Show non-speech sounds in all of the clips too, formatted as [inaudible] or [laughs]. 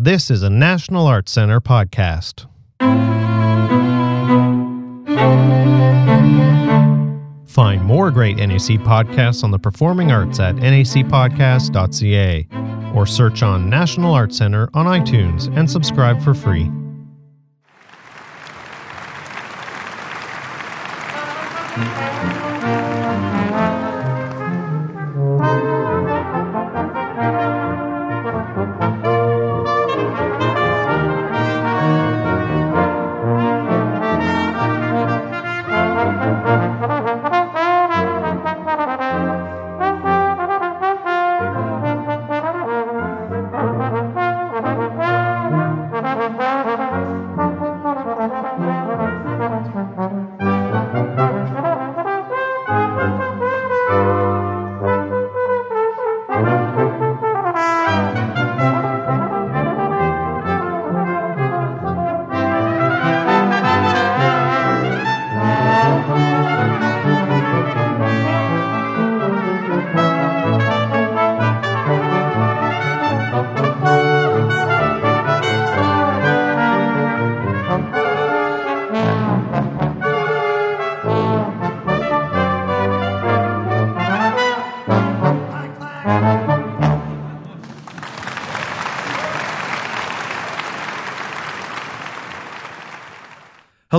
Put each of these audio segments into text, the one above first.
This is a National Arts Center podcast. Find more great NAC podcasts on the performing arts at nacpodcast.ca or search on National Arts Center on iTunes and subscribe for free.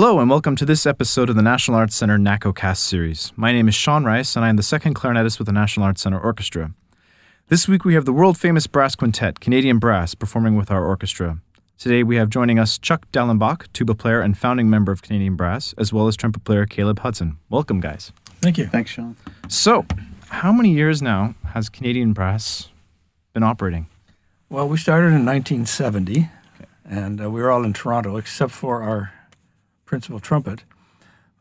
Hello, and welcome to this episode of the National Arts Center NACOcast series. My name is Sean Rice, and I am the second clarinetist with the National Arts Center Orchestra. This week we have the world famous brass quintet, Canadian Brass, performing with our orchestra. Today we have joining us Chuck Daellenbach, tuba player and founding member of Canadian Brass, as well as trumpet player Caleb Hudson. Welcome, guys. Thank you. Thanks, Sean. So, how many years now has Canadian Brass been operating? Well, we started in 1970, and uh, we were all in Toronto, except for our principal trumpet,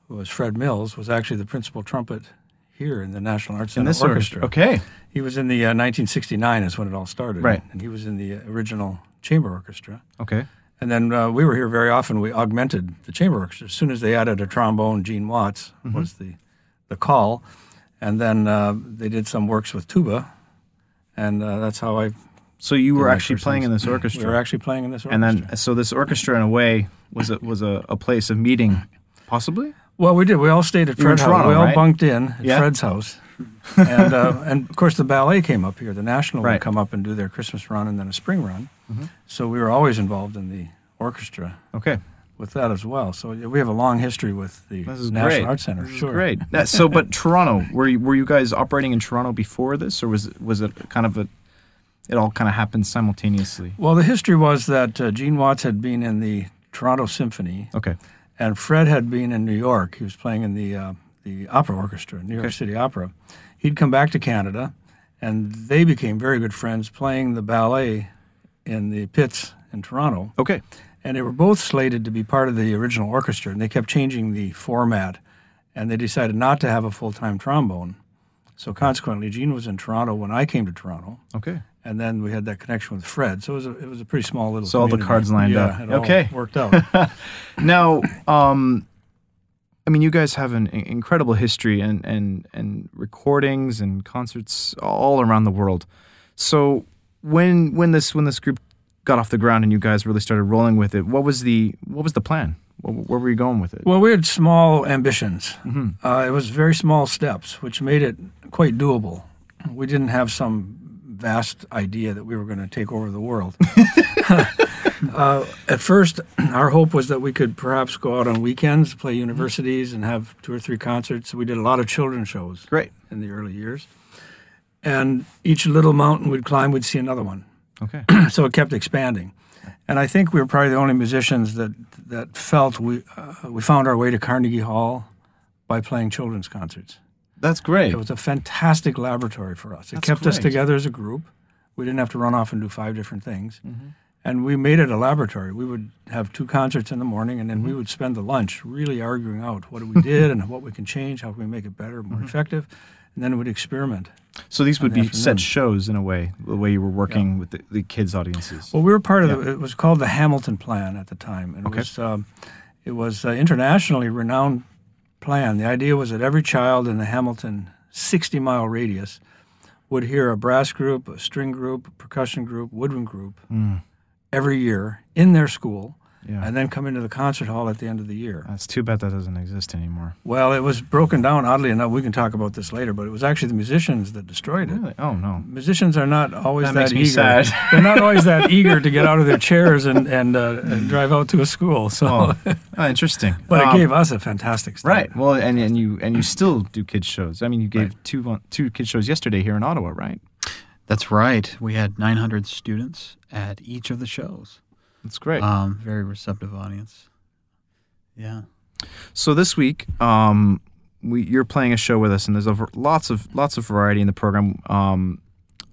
who was Fred Mills, was actually the principal trumpet here in the National Arts Center this Orchestra. Okay. He was in the uh, 1969 is when it all started. Right. And he was in the uh, original chamber orchestra. Okay. And then uh, we were here very often. We augmented the chamber orchestra. As soon as they added a trombone, Gene Watts Mm-hmm. was the, the call. And then uh, they did some works with tuba. And uh, that's how I. So you were actually first playing in this orchestra. We were actually playing in this orchestra. and then, so this orchestra, in a way, was a, was a, a place of meeting, possibly? Well, we did. We all stayed at You were in Fred's house. Toronto, We all right? bunked in at Yeah. Fred's house. [laughs] and, uh, and of course, the ballet came up here. The National Right. would come up and do their Christmas run and then a spring run. So we were always involved in the orchestra Okay. with that as well. So we have a long history with the This is National great. Arts Center. This is sure. great. That- so, but [laughs] Toronto, were you, were you guys operating in Toronto before this, or was it, was it kind of a, it all kind of happened simultaneously? Well, the history was that uh, Gene Watts had been in the Toronto Symphony, Okay. and Fred had been in New York. He was playing in the uh, the opera orchestra, New York Okay. City Opera. He'd come back to Canada, and they became very good friends, playing the ballet in the pits in Toronto. Okay. And they were both slated to be part of the original orchestra, and they kept changing the format, and they decided not to have a full time trombone. So consequently, Gene was in Toronto when I came to Toronto, Okay. And then we had that connection with Fred. So it was a, it was a pretty small little. So all the cards lined yeah, up. It Okay. worked out. [laughs] Now, um, I mean, you guys have an incredible history and, and, and recordings and concerts all around the world. So when when this when this group got off the ground and you guys really started rolling with it, what was the what was the plan? Where, where were you going with it? Well, we had small ambitions. Mm-hmm. Uh, it was very small steps, which made it quite doable. We didn't have some vast idea that we were going to take over the world. [laughs] uh, at first, our hope was that we could perhaps go out on weekends, play universities, and have two or three concerts. We did a lot of children's shows Great. in the early years. And each little mountain we'd climb, we'd see another one. Okay. [clears throat] so it kept expanding. And I think we were probably the only musicians that that felt we uh, we found our way to Carnegie Hall by playing children's concerts. That's great. It was a fantastic laboratory for us. It That's kept us together as a group. We didn't have to run off and do five different things. Mm-hmm. And we made it a laboratory. We would have two concerts in the morning, and then Mm-hmm. we would spend the lunch really arguing out what we [laughs] did and what we can change, how can we make it better, Mm-hmm. more effective, and then we'd experiment. So these would the be afternoon. set shows in a way, the way you were working with the, the kids' audiences. Well, we were part of the. It was called the Hamilton Plan at the time, and Okay. it was um, it was uh, internationally renowned plan. The idea was that every child in the Hamilton 60 mile radius would hear a brass group, a string group, a percussion group, woodwind group, mm. every year in their school, Yeah. and then come into the concert hall at the end of the year. That's too bad that doesn't exist anymore. Well, it was broken down oddly enough. We can talk about this later, but it was actually the musicians that destroyed it. Really? Oh no. Musicians are not always That that, makes me eager. sad. [laughs] They're not always that [laughs] eager to get out of their chairs and and, uh, and drive out to a school. So, Oh, oh, interesting. [laughs] but Um, it gave us a fantastic start. Right. Well, and and you and you still do kids shows. I mean, you gave two two kids shows yesterday here in Ottawa, right? That's right. We had 900 students at each of the shows. That's great. Um, very receptive audience. Yeah. so this week, um, we you're playing a show with us, and there's a, lots of lots of variety in the program. Um,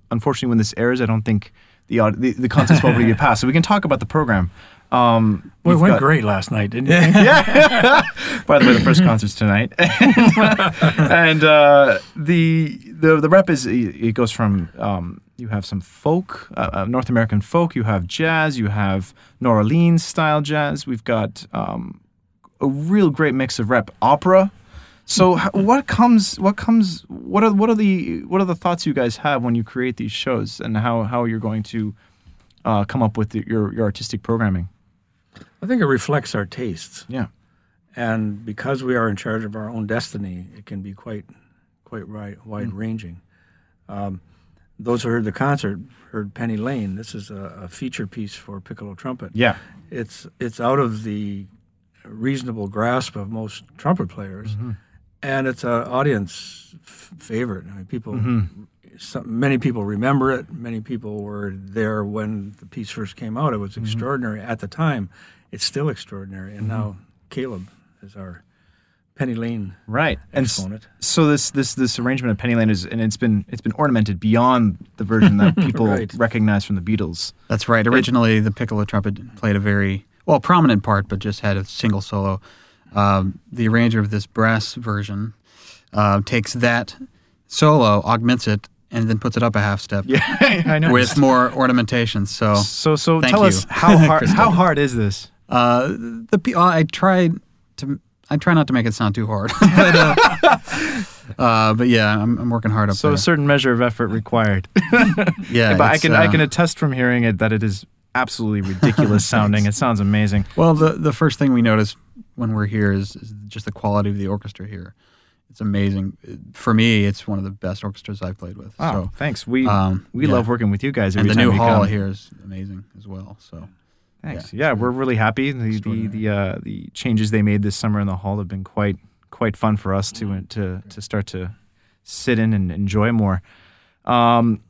unfortunately, when this airs, I don't think the aud- the, the concert's will be passed, so we can talk about the program. Um, Well, it we've went got- great last night, didn't [laughs] you? think? yeah. [laughs] By the way, the first concert's tonight, [laughs] and uh, the the the rep is it goes from um, you have some folk, uh, uh, North American folk, you have jazz, you have New Orleans style jazz. We've got um, a real great mix of rep opera. So [laughs] what comes what comes what are what are the what are the thoughts you guys have when you create these shows and how how you're going to uh, come up with the, your your artistic programming? I think it reflects our tastes, Yeah. and because we are in charge of our own destiny, it can be quite quite wide ranging. Um, those who heard the concert heard Penny Lane. This is a, a feature piece for piccolo trumpet. Yeah. It's it's out of the reasonable grasp of most trumpet players, mm-hmm. and it's an audience f- favorite. I mean, people, mm-hmm. some, many people remember it. Many people were there when the piece first came out. It was mm-hmm. extraordinary at the time. It's still extraordinary, and now Caleb is our Penny Lane Right. And exponent. so this this this arrangement of Penny Lane is and it's been it's been ornamented beyond the version that [laughs] people Right. recognize from the Beatles. That's right. Originally, the piccolo trumpet played a very well prominent part, but just had a single solo. Um, the arranger of this brass version uh, takes that solo, augments it, and then puts it up a half step [laughs] Yeah, I know. with more ornamentation. So so so Thank tell you, us how hard [laughs] how hard is this? uh, the pe- I tried to. I try not to make it sound too hard, [laughs] but, uh, [laughs] uh, but yeah, I'm, I'm working hard up So there. So a certain measure of effort required. [laughs] yeah, but I can I uh, can attest from hearing it that it is absolutely ridiculous sounding. It sounds amazing. Well, the the first thing we notice when we're here is, is just the quality of the orchestra here. It's amazing. For me, it's one of the best orchestras I've played with. Wow, So, thanks. We um, we yeah. love working with you guys. and the new hall come. here is amazing as well. So, Thanks. Yeah, Yeah, we're really happy. The the the, uh, the changes they made this summer in the hall have been quite quite fun for us to to to start to sit in and enjoy more. Um,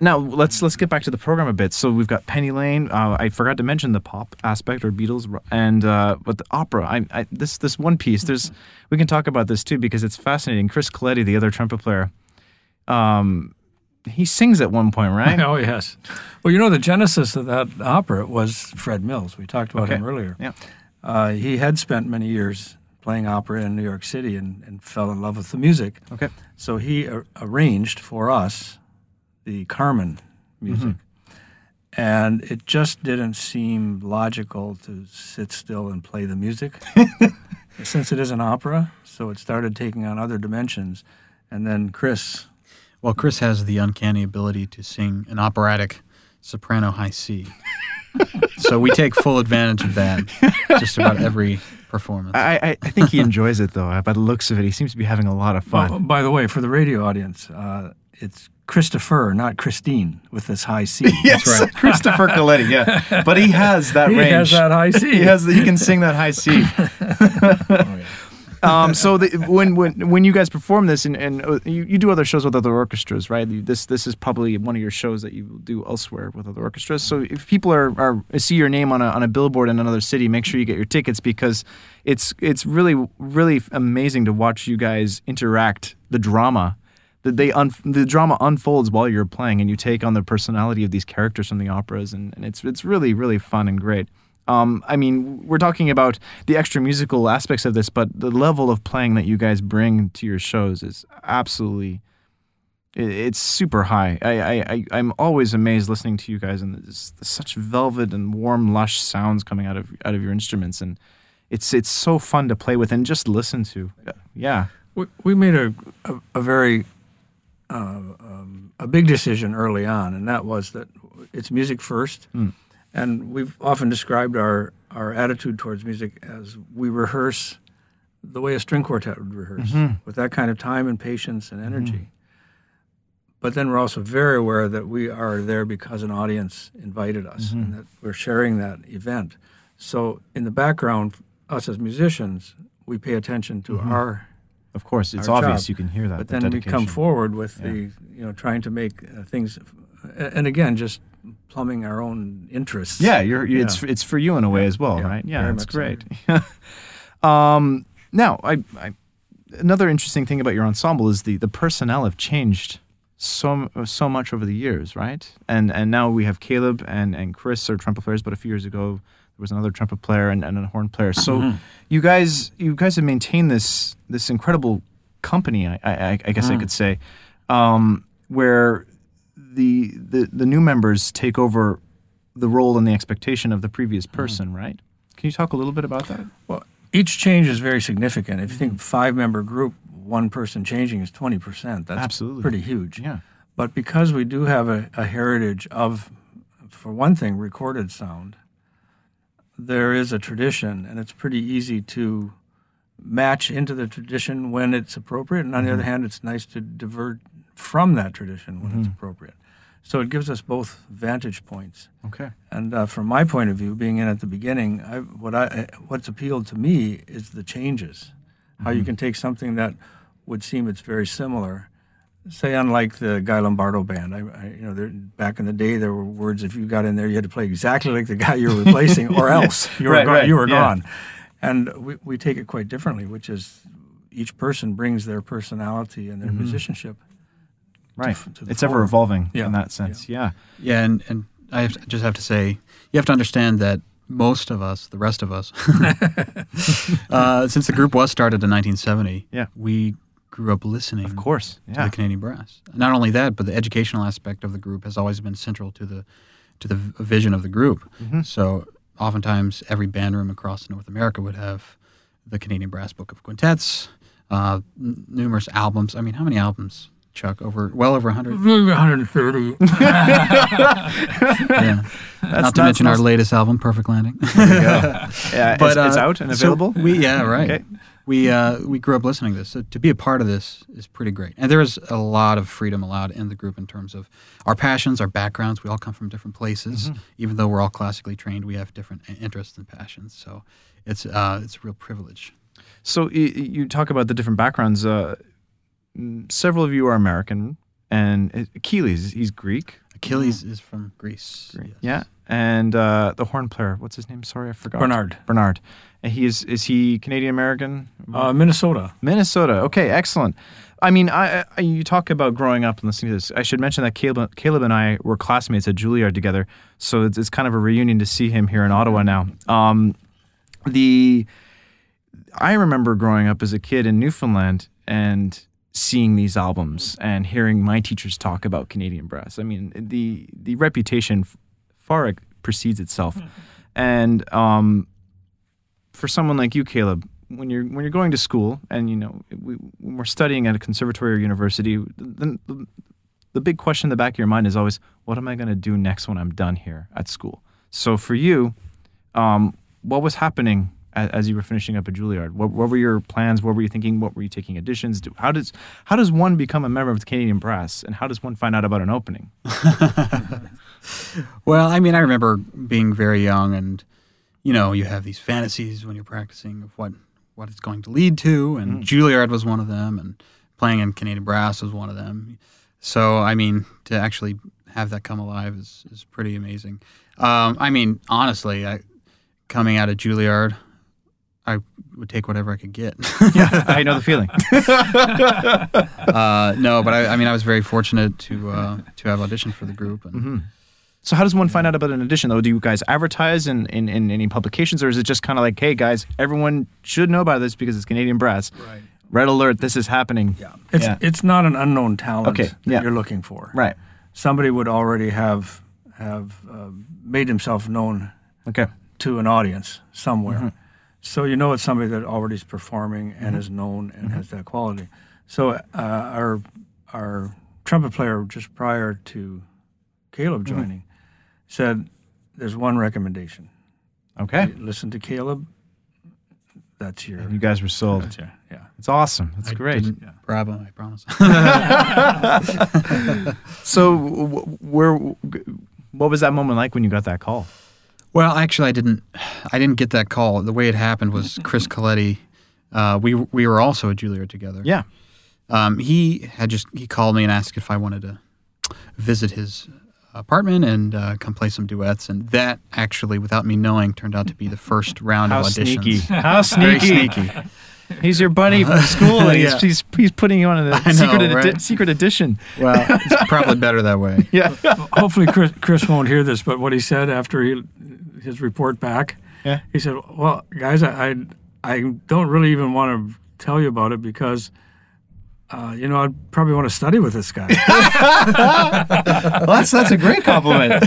now let's let's get back to the program a bit. So we've got Penny Lane. Uh, I forgot to mention the pop aspect or Beatles, and uh, but the opera. I, I this this one piece. There's we can talk about this too because it's fascinating. Chris Coletti, the other trumpet player, um, he sings at one point, right? [laughs] Oh yes. Well, you know the genesis of that opera was Fred Mills. We talked about Okay. him earlier. Yeah. Uh, he had spent many years playing opera in New York City and, and fell in love with the music. Okay. So he ar- arranged for us the Carmen music. And it just didn't seem logical to sit still and play the music [laughs] since it is an opera. So it started taking on other dimensions. And then Chris, well, Chris has the uncanny ability to sing an operatic soprano high C. [laughs] so we take full advantage of that just about every performance. I, I, I think he enjoys it though. By the looks of it, he seems to be having a lot of fun. oh, by the way, for the radio audience, uh, it's Christopher, not Christine, with this high C. [laughs] yes, Christopher Coletti. Yeah, but he has that He range. He has that high C. He has. The, he can sing that high C. [laughs] um, so the, when when when you guys perform this, and, and uh, you, you do other shows with other orchestras, right? This this is probably one of your shows that you do elsewhere with other orchestras. So if people are, are see your name on a on a billboard in another city, make sure you get your tickets because it's it's really really amazing to watch you guys interact the drama that they un- the drama unfolds while you're playing and you take on the personality of these characters from the operas and, and it's it's really really fun and great um, I mean, we're talking about the extra musical aspects of this, but the level of playing that you guys bring to your shows is absolutely. It's super high. I, I, I'm always amazed listening to you guys, and there's such velvet and warm, lush sounds coming out of out of your instruments, and it's it's so fun to play with and just listen to. Yeah, We, we made a, a, a very uh, um, a big decision early on, and that was that it's music first, Mm. And we've often described our, our attitude towards music as we rehearse the way a string quartet would rehearse, mm-hmm. with that kind of time and patience and energy. Mm-hmm. But then we're also very aware that we are there because an audience invited us mm-hmm. and that we're sharing that event. So in the background, us as musicians, we pay attention to our Of course, it's obvious job. you can hear that. But the then we come forward with the, you know, trying to make uh, things, uh, and again, just plumbing our own interests. Yeah, you're, you it's Yeah. it's for you in a way as well, Yeah, right? Yeah, very that's much so. great. [laughs] um, now, I, I another interesting thing about your ensemble is the the personnel have changed so so much over the years, right? And and now we have Caleb and and Chris are trumpet players, but a few years ago there was another trumpet player and, and a horn player. So Mm-hmm. you guys you guys have maintained this this incredible company, I I, I guess I Mm. could say, um, where the, the the new members take over the role and the expectation of the previous Mm-hmm. person, right? Can you talk a little bit about that? Well, each change is very significant. If you think five member group, one person changing is 20%. That's Absolutely. pretty huge. Yeah. But because we do have a, a heritage of, for one thing, recorded sound, there is a tradition, and it's pretty easy to match into the tradition when it's appropriate. And on the other hand, it's nice to divert from that tradition when it's mm-hmm. appropriate. So it gives us both vantage points. Okay. And uh, from my point of view, being in at the beginning, I, what I, what's appealed to me is the changes. How you mm-hmm. can take something that would seem it's very similar, say unlike the Guy Lombardo band. I, I you know, there, back in the day, there were words if you got in there, you had to play exactly like the guy you were [laughs] replacing, or else you were Right, gone. right, You were yeah. gone. And we, we take it quite differently, which is each person brings their personality and their mm-hmm. musicianship. Right. f- to the it's ever evolving Yeah, in that sense. Yeah. Yeah, and, and I have to, just have to say, you have to understand that most of us, the rest of us, [laughs] uh, since the group was started in 1970, Yeah. we grew up listening Of course. to the Canadian Brass. Not only that, but the educational aspect of the group has always been central to the to the vision of the group. Mm-hmm. So oftentimes, every band room across North America would have the Canadian Brass Book of Quintets, uh, n- numerous albums. I mean, how many albums, Chuck? Over well over 100. Maybe 130. [laughs] yeah. Not to that's mention our latest album, Perfect Landing. [laughs] Yeah. but it's, it's uh, out and so available. we yeah right. Okay. We uh, we grew up listening to this, so to be a part of this is pretty great. And there is a lot of freedom allowed in the group in terms of our passions, our backgrounds. We all come from different places, Mm-hmm. even though we're all classically trained. We have different interests and passions, so it's uh, it's a real privilege. So y- y- you talk about the different backgrounds. Uh, several of you are American, and Achilles, he's Greek. Achilles is from Greece. yes. Yeah. And uh, the horn player, what's his name? Sorry, I forgot. Bernard. Bernard. And he is is he Canadian American? Uh, Minnesota. Minnesota. Okay, excellent. I mean, I, I you talk about growing up and listening to this. I should mention that Caleb, Caleb and I were classmates at Juilliard together, so it's, it's kind of a reunion to see him here in Ottawa now. Um, the I remember growing up as a kid in Newfoundland and seeing these albums and hearing my teachers talk about Canadian brass. I mean, the the reputation far precedes itself, and um, for someone like you, Caleb, when you're when you're going to school and you know we, when we're studying at a conservatory or university, the, the, the big question in the back of your mind is always, what am I going to do next when I'm done here at school? So for you, um, what was happening as, you were finishing up at Juilliard? What, what were your plans? What were you thinking? What were you taking auditions? Do, how does how does one become a member of the Canadian Brass, and how does one find out about an opening? [laughs] Well, I mean, I remember being very young, and you know, you have these fantasies when you're practicing of what what it's going to lead to, and Juilliard was one of them, and playing in Canadian brass was one of them. So, I mean, to actually have that come alive is is pretty amazing. Um, I mean, honestly, I, coming out of Juilliard, would take whatever I could get. yeah, I know the feeling. [laughs] uh, no, but I, I mean, I was very fortunate to uh, to have auditioned for the group, and So how does one find out about an audition though? Do you guys advertise in, in, in any publications or is it just kind of like, hey guys, everyone should know about this because it's Canadian brass. Right. Red alert, this is happening. Yeah. It's Yeah. it's not an unknown talent Okay, that yeah. you're looking for. Right. Somebody would already have have uh, made himself known Okay. to an audience somewhere. Mm-hmm. So you know it's somebody that already is performing and is known and Mm-hmm. has that quality. So uh, our our trumpet player just prior to Caleb Mm-hmm. joining said there's one recommendation. Okay. Listen to Caleb. That's your. You guys were sold. That's your yeah. It's awesome. That's I great. didn't grab him, I promise. [laughs] [laughs] So, where, what was that moment like when you got that call? Well, actually, I didn't. I didn't get that call. The way it happened was Chris Coletti. Uh, we we were also at Juilliard together. Yeah. Um, he had just he called me and asked if I wanted to visit his apartment and uh, come play some duets, and that actually, without me knowing, turned out to be the first round How of auditions. sneaky. [laughs] How Very sneaky. sneaky. He's your buddy [laughs] from school, and he's, Yeah. he's, he's putting you on a [laughs] I know, secret, edi- right? secret edition. Well, it's probably better that way. Yeah. Hopefully, Chris, Chris won't hear this, but what he said after he, his report back, Yeah. he said, "Well, guys, I I, I don't really even want to tell you about it because." Uh, you know, I'd probably want to study with this guy. [laughs] Well, that's that's a great compliment. [laughs]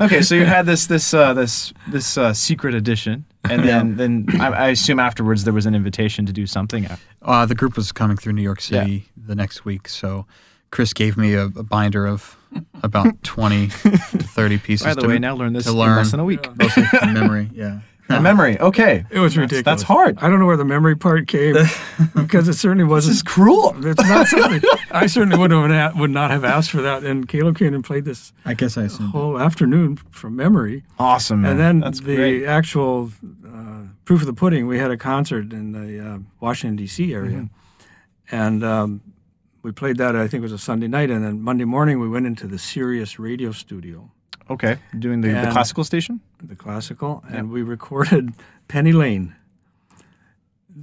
okay, so you had this this uh, this this uh, secret edition, and then then I, I assume afterwards there was an invitation to do something. Uh, the group was coming through New York City the next week, so Chris gave me a, a binder of [laughs] about 20 to 30 pieces By the to, way, now learn this to in less than a week. mostly from [laughs] memory. Yeah. A memory. Okay, It was That's- ridiculous. That's hard. I don't know where the memory part came [laughs] because it certainly wasn't. This is cruel. It's not something I certainly wouldn't have would not have asked for that. And Caleb came and played this I guess I assumed. whole afternoon from memory. Awesome, man. And then that's the great. actual uh, proof of the pudding, we had a concert in the uh, Washington D.C. area, Mm-hmm. and um, we played that. I think it was a Sunday night, and then Monday morning we went into the Sirius radio studio, Okay, doing the, the classical station. the classical, and we recorded Penny Lane.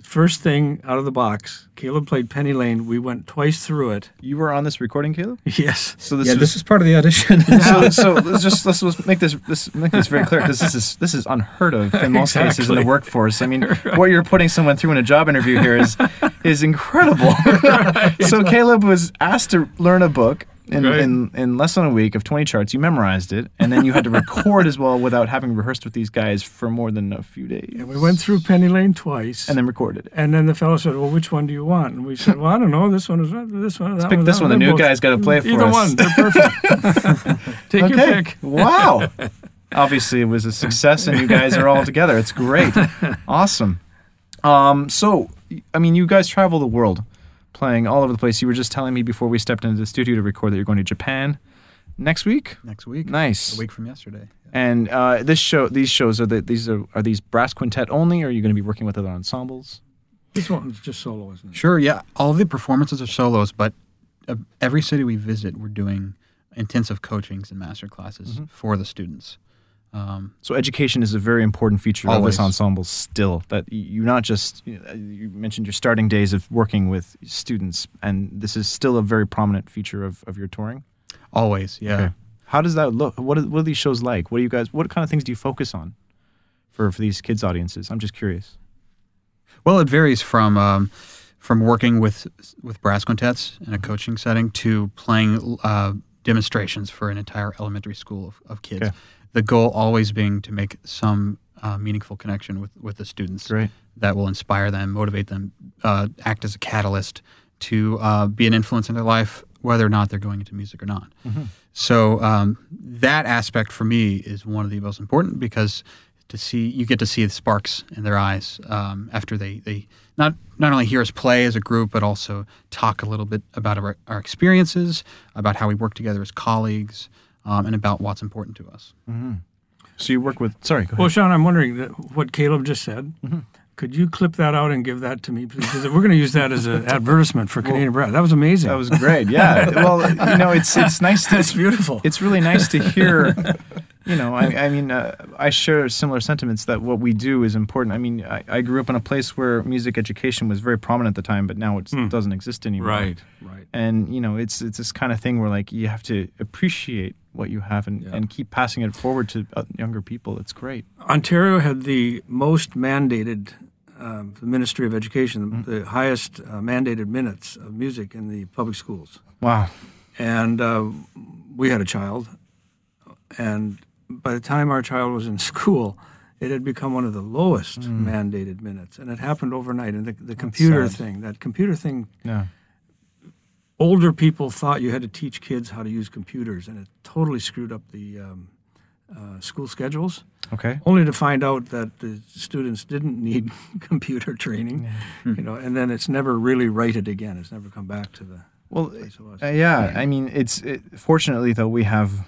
First thing out of the box, Caleb played Penny Lane. We went twice through it. You were on this recording, Caleb. Yes. So this yeah, was, this is part of the audition. [laughs] so [laughs] so let's just let's, let's make this this make this very clear because this is this is unheard of in most cases in the workforce. I mean, [laughs] what you're putting someone through in a job interview here is is incredible. so Caleb was asked to learn a book. In, Right. in, in less than a week of 20 charts, you memorized it, and then you had to [laughs] record as well without having rehearsed with these guys for more than a few days. And we went through Penny Lane twice. and then recorded it. And then the fellow said, "Well, which one do you want?" And we said, "Well, I don't know. This one is this one. That pick one, this that one. The new both- guy's gotta play it for Either us. one. They're perfect. [laughs] Take your pick. Wow. [laughs] Obviously, it was a success, and you guys are all together. It's great. Awesome. Um, so, I mean, you guys travel the world, playing all over the place. You were just telling me before we stepped into the studio to record that you're going to Japan next week. Next week. Nice. A week from yesterday. And uh, this show, these shows are the, these are are these brass quintet only, or are you going to be working with other ensembles? This one's just solo, isn't it? Sure, yeah. All the performances are solos, but uh, every city we visit, we're doing intensive coachings and master classes Mm-hmm. for the students. Um, So education is a very important feature of this ensemble still. That you're not just you you mentioned your starting days of working with students, and this is still a very prominent feature of, of your touring. always, yeah. Okay. How does that look? What are, what are these shows like? What do you guys? What kind of things do you focus on for for these kids audiences? I'm just curious. Well, it varies from um, from working with with brass quintets in a coaching setting to playing uh, demonstrations for an entire elementary school of, of kids. Okay. The goal always being to make some uh, meaningful connection with, with the students Great. that will inspire them, motivate them, uh, act as a catalyst to uh, be an influence in their life, whether or not they're going into music or not. So um, that aspect for me is one of the most important because to see you get to see the sparks in their eyes um, after they, they not not only hear us play as a group but also talk a little bit about our, our experiences, about how we work together as colleagues, um, and about what's important to us. So you work with. Sorry. Go ahead. Well, Sean, I'm wondering that what Caleb just said. Could you clip that out and give that to me, please? Because we're going to use that as an [laughs] advertisement for Canadian Bread. That was amazing. that was great. Yeah. [laughs] well, you know, it's it's [laughs] nice to It's beautiful. it's really nice to hear. You know, I, I mean, uh, I share similar sentiments that what we do is important. I mean, I, I grew up in a place where music education was very prominent at the time, but now it doesn't exist anymore. Right. Right. And you know, it's it's this kind of thing where like you have to appreciate what you have and, Yeah. and keep passing it forward to uh, younger people. It's great. Ontario had the most mandated, um, the Ministry of Education, the highest uh, mandated minutes of music in the public schools. Wow. And uh, we had a child, and by the time our child was in [laughs] school, it had become one of the lowest mandated minutes, and it happened overnight. And the, the computer sad. thing, that computer thing, Yeah. Older people thought you had to teach kids how to use computers, and it totally screwed up the um, uh, school schedules, Okay. only to find out that the students didn't need [laughs] computer training, you know, and then it's never really righted again. It's never come back to the Well, place it was. Uh, yeah, I mean, it's it, fortunately though we have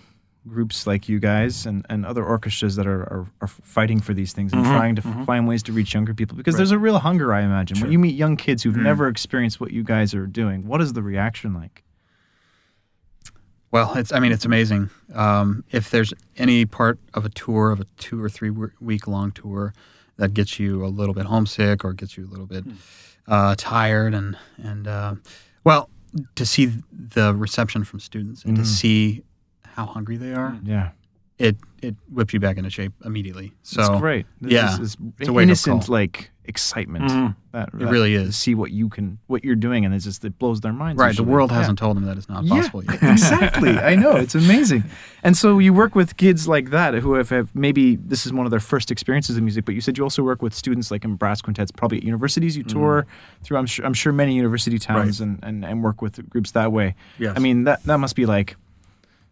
groups like you guys and, and other orchestras that are, are, are fighting for these things and trying to f find ways to reach younger people because there's a real hunger, I imagine. When you meet young kids who've never experienced what you guys are doing, what is the reaction like? Well, it's I mean it's amazing. Um, if there's any part of a tour of a two or three week long tour that gets you a little bit homesick or gets you a little bit uh, tired and and uh, well to see the reception from students and to see how hungry they are, Yeah, it it whips you back into shape immediately. So it's great. This yeah, is, is it's a wake-up innocent call. like excitement. Mhm. That, It really is. see what you can, what you're doing, and it's just it blows their minds. right, the world Yeah. hasn't told them that it's not Yeah, possible yet. [laughs] exactly. I know it's amazing. And so you work with kids like that who have, have maybe this is one of their first experiences in music. But you said you also work with students like in brass quintets, probably at universities. You tour through. I'm sure. I'm sure many university towns Mm-hmm. Right. and, and, and work with groups that way. Yes. I mean that that must be like.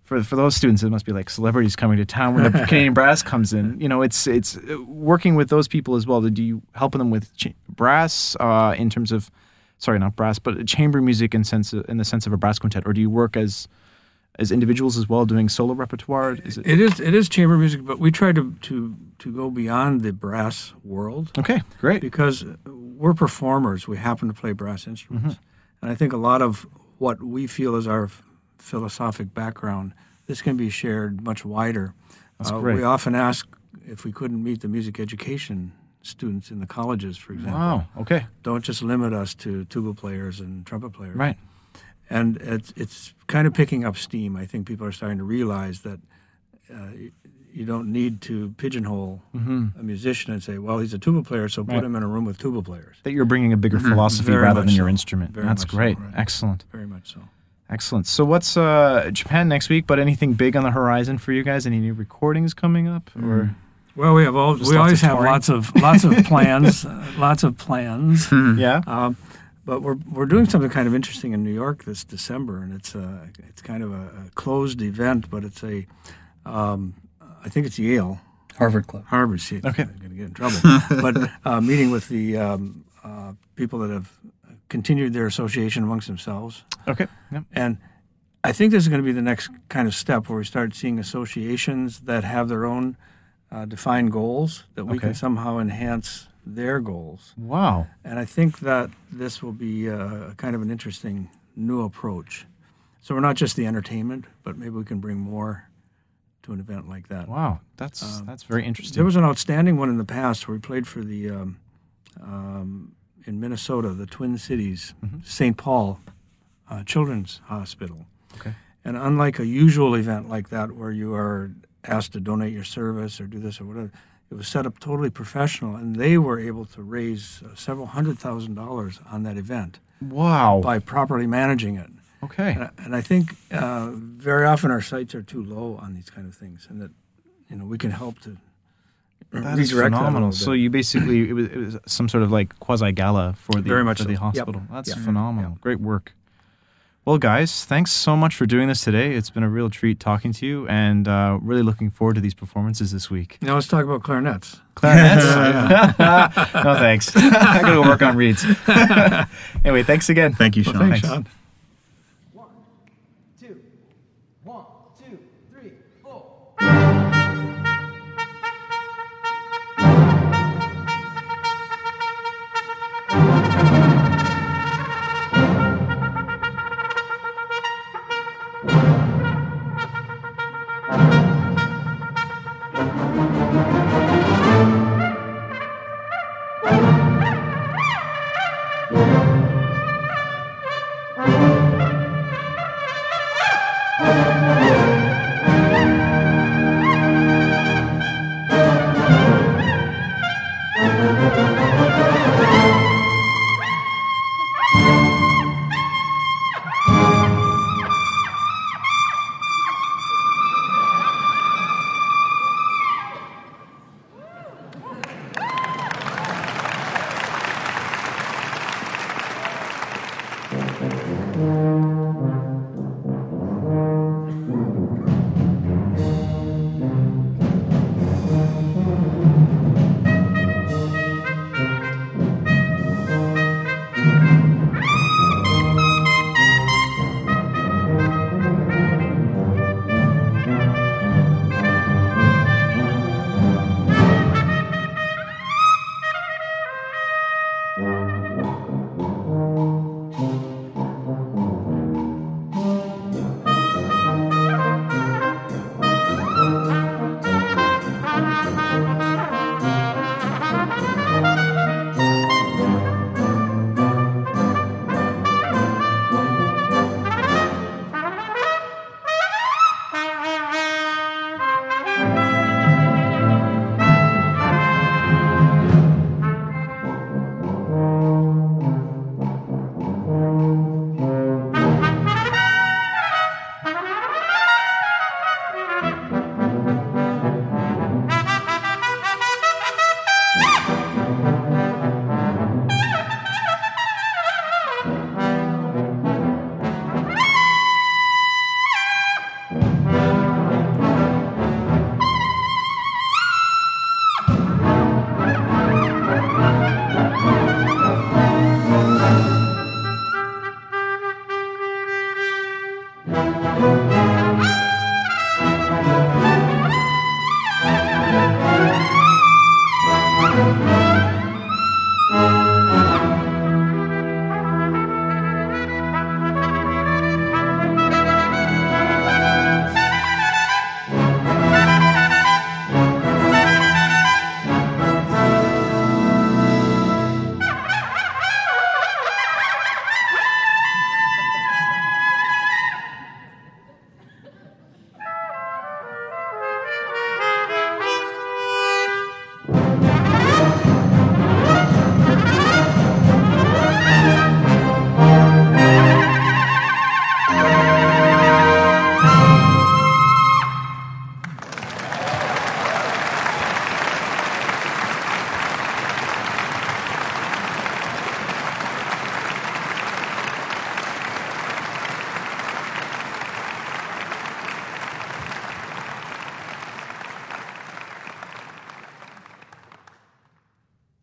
For, for those students, it must be like celebrities coming to town when the [laughs] Canadian brass comes in. You know, it's it's uh, working with those people as well. Do you help them with ch- brass uh, in terms of, sorry, not brass, but chamber music in sense of, in the sense of a brass quintet, or do you work as as individuals as well, doing solo repertoire? Is it It is it is chamber music, but we try to to to go beyond the brass world okay? Great. because we're performers. We happen to play brass instruments, and I think a lot of what we feel is our philosophic background. This can be shared much wider. That's Uh, great. We often ask if we couldn't meet the music education students in the colleges, for example. Wow. Okay. Don't just limit us to tuba players and trumpet players. Right. and it's it's kind of picking up steam. I think people are starting to realize that uh, you, don't need to pigeonhole a musician and say, "Well, he's a tuba player, so put Mm-hmm. Right. him in a room with tuba players." That you're bringing a bigger philosophy Very rather than your instrument. Very That's much so, great. right. Excellent. Very much so. Excellent. So what's uh, Japan next week? But anything big on the horizon for you guys? Any new recordings coming up? Or Well, we have all we always have lots of lots of [laughs] plans, uh, lots of plans. yeah. Um, but we're we're doing something kind of interesting in New York this December, and it's a it's kind of a, a closed event, but it's a um, I think it's Yale. Harvard Club. Harvard seat. Okay. I'm going to get in trouble. [laughs] but uh, meeting with the um, uh, people that have continued their association amongst themselves. Okay. Yep. And I think this is going to be the next kind of step where we start seeing associations that have their own uh, defined goals that we Okay. can somehow enhance their goals. Wow. And I think that this will be uh, kind of an interesting new approach. So we're not just the entertainment, but maybe we can bring more to an event like that. Wow. That's that's very interesting. There was an outstanding one in the past where we played for the um, um, in Minnesota, the Twin Cities, St. Paul uh, Children's Hospital. Okay. And unlike a usual event like that, where you are asked to donate your service or do this or whatever, it was set up totally professional, and they were able to raise uh, several hundred thousand dollars on that event wow. by properly managing it. Okay. And I, and I think uh, very often our sights are too low on these kind of things, and that you know we can help to That is redirect that phenomenal. So you basically it was, it was some sort of like quasi gala for the Very much for the so. Yep. hospital. That's Yep. phenomenal. Great work. Well, guys, thanks so much for doing this today. It's been a real treat talking to you, and uh, really looking forward to these performances this week. Now let's talk about clarinets. Clarinets? [laughs] [laughs] no, thanks. [laughs] I gotta go work on reeds. anyway, thanks again. Thank you, Sean. Thanks, Thanks. Sean.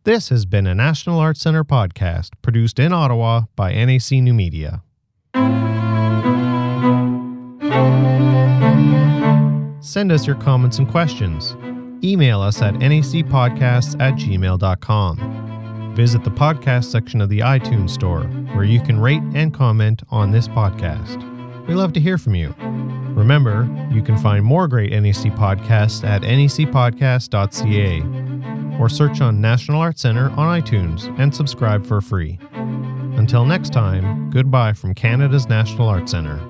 This has been a National Arts Center podcast produced in Ottawa by NAC New Media. Send us your comments and questions. Email us at nacpodcasts at gmail.com. Visit the podcast section of the iTunes Store, where you can rate and comment on this podcast. We love to hear from you. Remember, you can find more great NAC podcasts at nacpodcast.ca or search on National Art Center on iTunes and subscribe for free. Until next time, goodbye from Canada's National Art Center.